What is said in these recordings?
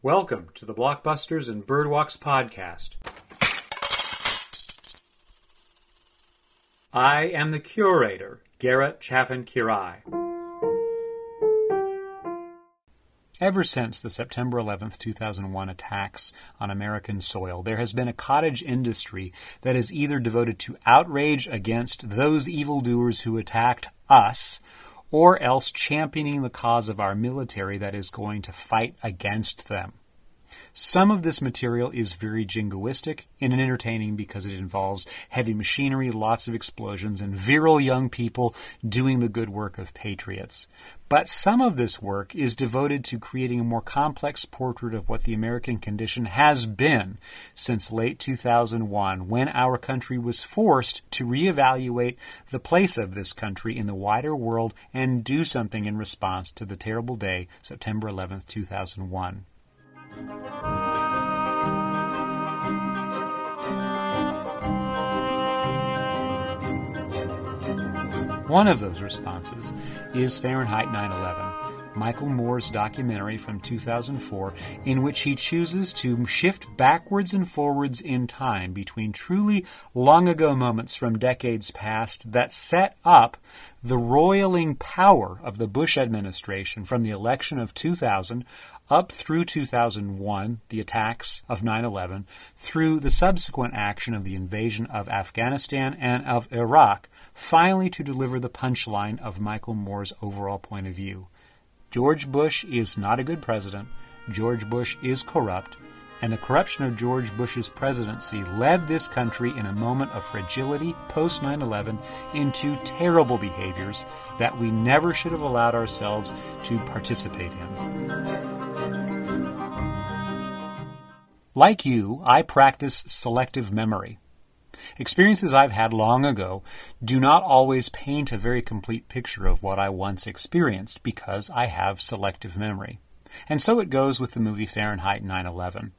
Welcome to the Blockbusters and Birdwalks podcast. I am the curator, Garrett Chaffin Quiray. Ever since the September 11th, 2001 attacks on American soil, there has been a cottage industry that is either devoted to outrage against those evildoers who attacked us or else championing the cause of our military that is going to fight against them. Some of this material is very jingoistic and entertaining because it involves heavy machinery, lots of explosions, and virile young people doing the good work of patriots. But some of this work is devoted to creating a more complex portrait of what the American condition has been since late 2001, when our country was forced to reevaluate the place of this country in the wider world and do something in response to the terrible day, September 11, 2001. One of those responses is Fahrenheit 9 11, Michael Moore's documentary from 2004, in which he chooses to shift backwards and forwards in time between truly long ago moments from decades past that set up the roiling power of the Bush administration from the election of 2000 up through 2001, the attacks of 9 11, through the subsequent action of the invasion of Afghanistan and of Iraq, finally to deliver the punchline of Michael Moore's overall point of view. George Bush is not a good president, George Bush is corrupt, and the corruption of George Bush's presidency led this country in a moment of fragility post 9 11 into terrible behaviors that we never should have allowed ourselves to participate in. Like you, I practice selective memory. Experiences I've had long ago do not always paint a very complete picture of what I once experienced because I have selective memory. And so it goes with the movie Fahrenheit 9 11.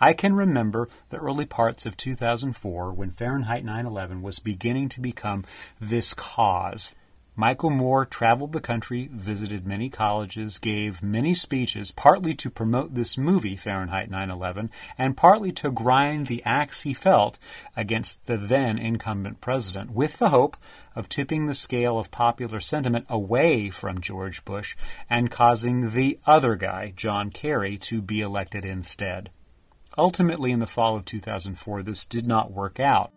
I can remember the early parts of 2004 when Fahrenheit 9 11 was beginning to become this cause Michael Moore traveled the country, visited many colleges, gave many speeches, partly to promote this movie, Fahrenheit 9 11, and partly to grind the axe he felt against the then incumbent president, with the hope of tipping the scale of popular sentiment away from George Bush and causing the other guy, John Kerry, to be elected instead. Ultimately, in the fall of 2004, this did not work out.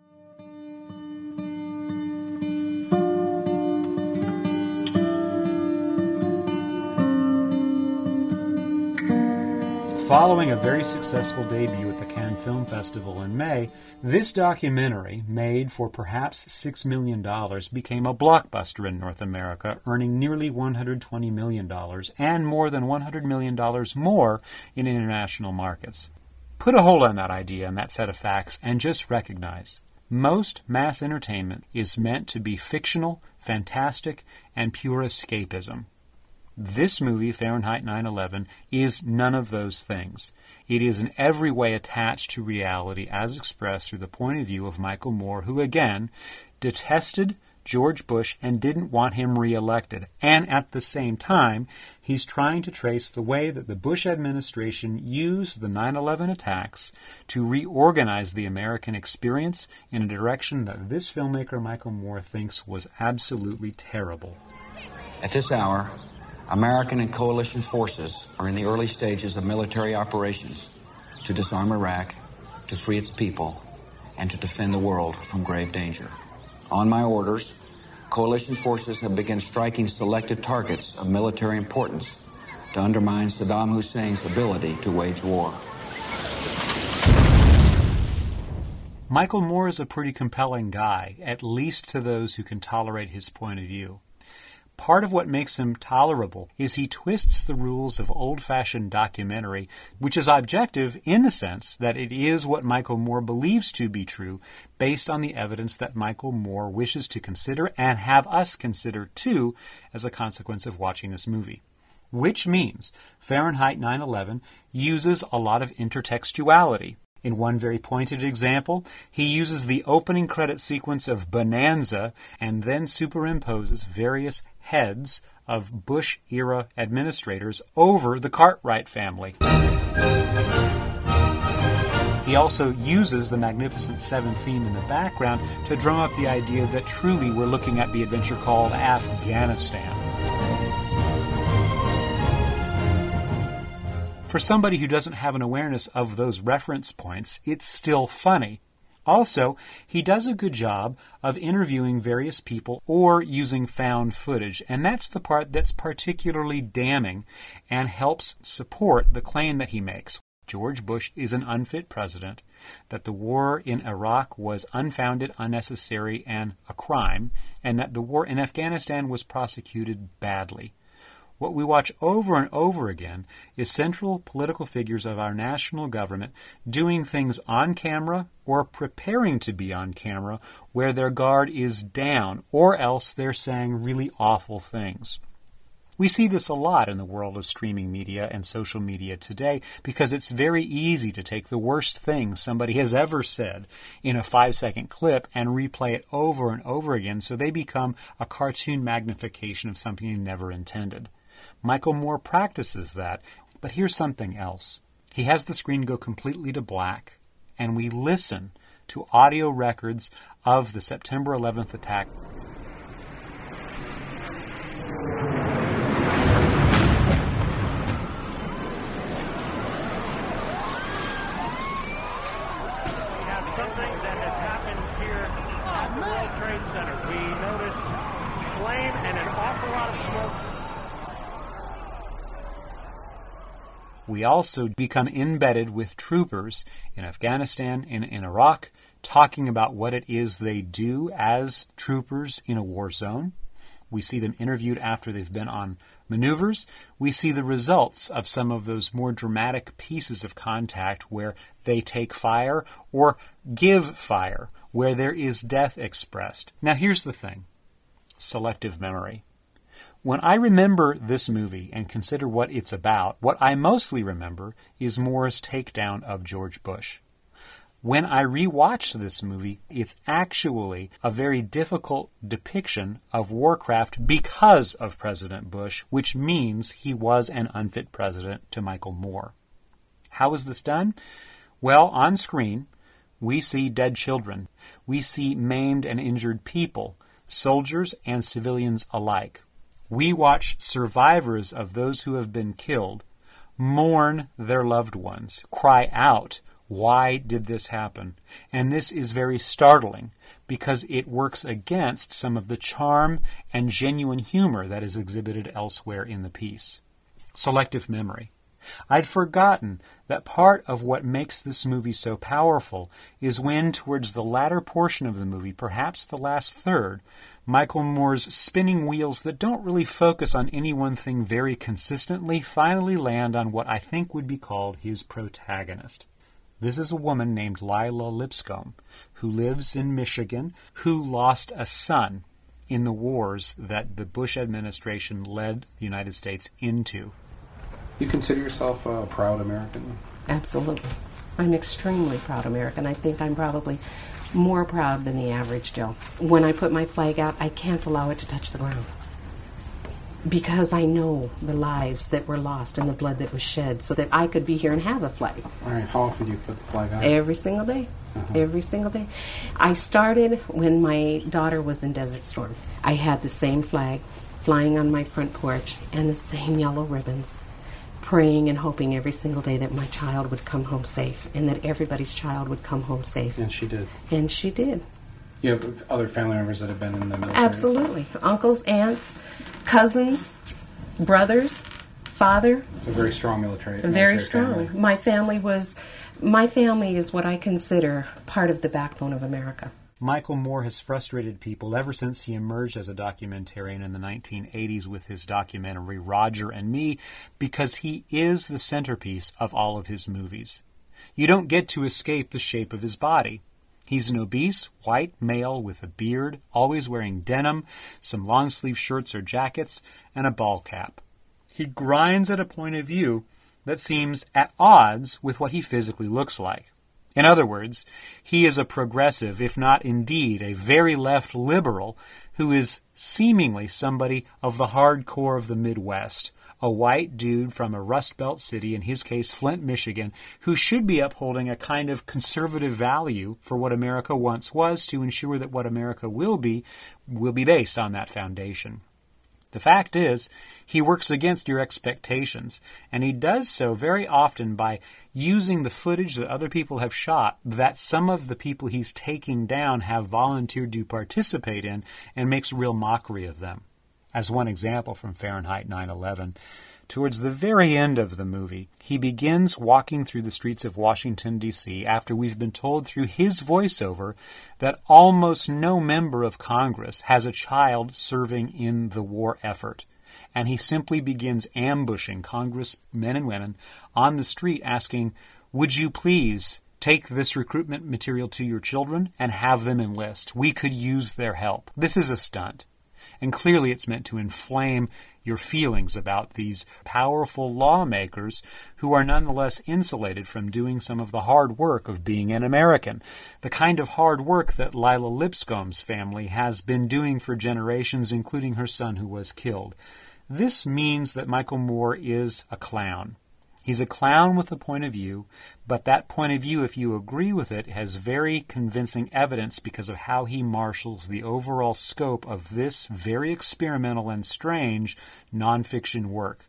Following a very successful debut at the Cannes Film Festival in May, this documentary, made for perhaps $6 million, became a blockbuster in North America, earning nearly $120 million and more than $100 million more in international markets. Put a hold on that idea and that set of facts and just recognize most mass entertainment is meant to be fictional, fantastic, and pure escapism. This movie, Fahrenheit 9 11, is none of those things. It is in every way attached to reality as expressed through the point of view of Michael Moore, who again detested George Bush and didn't want him reelected. And at the same time, he's trying to trace the way that the Bush administration used the 9 11 attacks to reorganize the American experience in a direction that this filmmaker, Michael Moore, thinks was absolutely terrible. At this hour, American and coalition forces are in the early stages of military operations to disarm Iraq, to free its people, and to defend the world from grave danger. On my orders, coalition forces have begun striking selected targets of military importance to undermine Saddam Hussein's ability to wage war. Michael Moore is a pretty compelling guy, at least to those who can tolerate his point of view. Part of what makes him tolerable is he twists the rules of old fashioned documentary, which is objective in the sense that it is what Michael Moore believes to be true, based on the evidence that Michael Moore wishes to consider and have us consider too as a consequence of watching this movie. Which means Fahrenheit 9 11 uses a lot of intertextuality. In one very pointed example, he uses the opening credit sequence of Bonanza and then superimposes various heads of Bush era administrators over the Cartwright family. He also uses the Magnificent Seven theme in the background to drum up the idea that truly we're looking at the adventure called Afghanistan. For somebody who doesn't have an awareness of those reference points, it's still funny. Also, he does a good job of interviewing various people or using found footage, and that's the part that's particularly damning and helps support the claim that he makes. George Bush is an unfit president, that the war in Iraq was unfounded, unnecessary, and a crime, and that the war in Afghanistan was prosecuted badly. What we watch over and over again is central political figures of our national government doing things on camera or preparing to be on camera where their guard is down, or else they're saying really awful things. We see this a lot in the world of streaming media and social media today because it's very easy to take the worst thing somebody has ever said in a five second clip and replay it over and over again so they become a cartoon magnification of something you never intended. Michael Moore practices that, but here's something else. He has the screen go completely to black, and we listen to audio records of the September 11th attack. something that has happened here at the World Trade Center. We noticed flame and an awful lot of smoke. We also become embedded with troopers in Afghanistan and in Iraq, talking about what it is they do as troopers in a war zone. We see them interviewed after they've been on maneuvers. We see the results of some of those more dramatic pieces of contact where they take fire or give fire, where there is death expressed. Now, here's the thing selective memory. When I remember this movie and consider what it's about, what I mostly remember is Moore's takedown of George Bush. When I rewatched this movie, it's actually a very difficult depiction of Warcraft because of President Bush, which means he was an unfit president to Michael Moore. How is this done? Well, on screen, we see dead children. We see maimed and injured people, soldiers and civilians alike. We watch survivors of those who have been killed mourn their loved ones, cry out, why did this happen? And this is very startling because it works against some of the charm and genuine humor that is exhibited elsewhere in the piece. Selective memory. I'd forgotten that part of what makes this movie so powerful is when, towards the latter portion of the movie, perhaps the last third, Michael Moore's spinning wheels that don't really focus on any one thing very consistently finally land on what I think would be called his protagonist. This is a woman named Lila Lipscomb who lives in Michigan who lost a son in the wars that the Bush administration led the United States into. You consider yourself a proud American? Absolutely. I'm extremely proud American. I think I'm probably more proud than the average Joe. When I put my flag out, I can't allow it to touch the ground because I know the lives that were lost and the blood that was shed so that I could be here and have a flag. All right, how often do you put the flag out? Every single day. Uh-huh. Every single day. I started when my daughter was in Desert Storm. I had the same flag flying on my front porch and the same yellow ribbons, praying and hoping every single day that my child would come home safe and that everybody's child would come home safe. And she did. And she did. You have other family members that have been in the military? Absolutely. Uncles, aunts, cousins, brothers, father. It's a very strong military. Very strong. family. My family was, my family is what I consider part of the backbone of America. Michael Moore has frustrated people ever since he emerged as a documentarian in the 1980s with his documentary Roger and Me because he is the centerpiece of all of his movies. You don't get to escape the shape of his body. He's an obese, white male with a beard, always wearing denim, some long sleeve shirts or jackets, and a ball cap. He grinds at a point of view that seems at odds with what he physically looks like. In other words, he is a progressive, if not indeed a very left liberal, who is seemingly somebody of the hardcore of the Midwest, a white dude from a Rust Belt city, in his case Flint, Michigan, who should be upholding a kind of conservative value for what America once was to ensure that what America will be will be based on that foundation. The fact is, he works against your expectations, and he does so very often by using the footage that other people have shot that some of the people he's taking down have volunteered to participate in and makes real mockery of them. As one example from Fahrenheit 9/11, towards the very end of the movie, he begins walking through the streets of Washington D.C. after we've been told through his voiceover that almost no member of Congress has a child serving in the war effort. And he simply begins ambushing congressmen and women on the street asking, Would you please take this recruitment material to your children and have them enlist? We could use their help. This is a stunt. And clearly it's meant to inflame your feelings about these powerful lawmakers who are nonetheless insulated from doing some of the hard work of being an American. The kind of hard work that Lila Lipscomb's family has been doing for generations, including her son who was killed. This means that Michael Moore is a clown. He's a clown with a point of view, but that point of view, if you agree with it, has very convincing evidence because of how he marshals the overall scope of this very experimental and strange nonfiction work.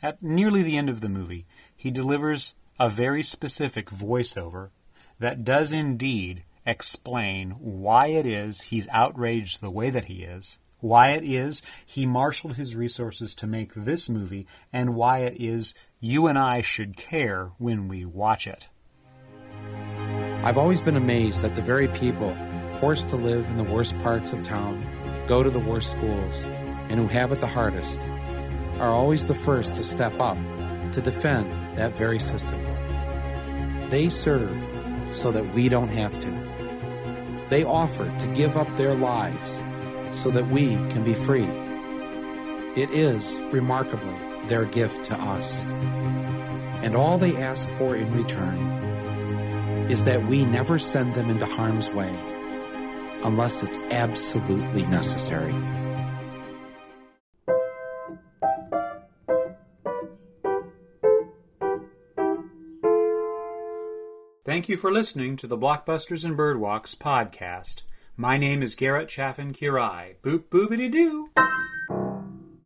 At nearly the end of the movie, he delivers a very specific voiceover that does indeed explain why it is he's outraged the way that he is why it is he marshaled his resources to make this movie, and why it is you and I should care when we watch it. I've always been amazed that the very people forced to live in the worst parts of town, go to the worst schools, and who have it the hardest are always the first to step up to defend that very system. They serve so that we don't have to. They offer to give up their lives so that we can be free. It is, remarkably, their gift to us. And all they ask for in return is that we never send them into harm's way unless it's absolutely necessary. Thank you for listening to the Blockbusters and Birdwalks podcast. My name is Garrett Chaffin Quiray. Boop boopity doo.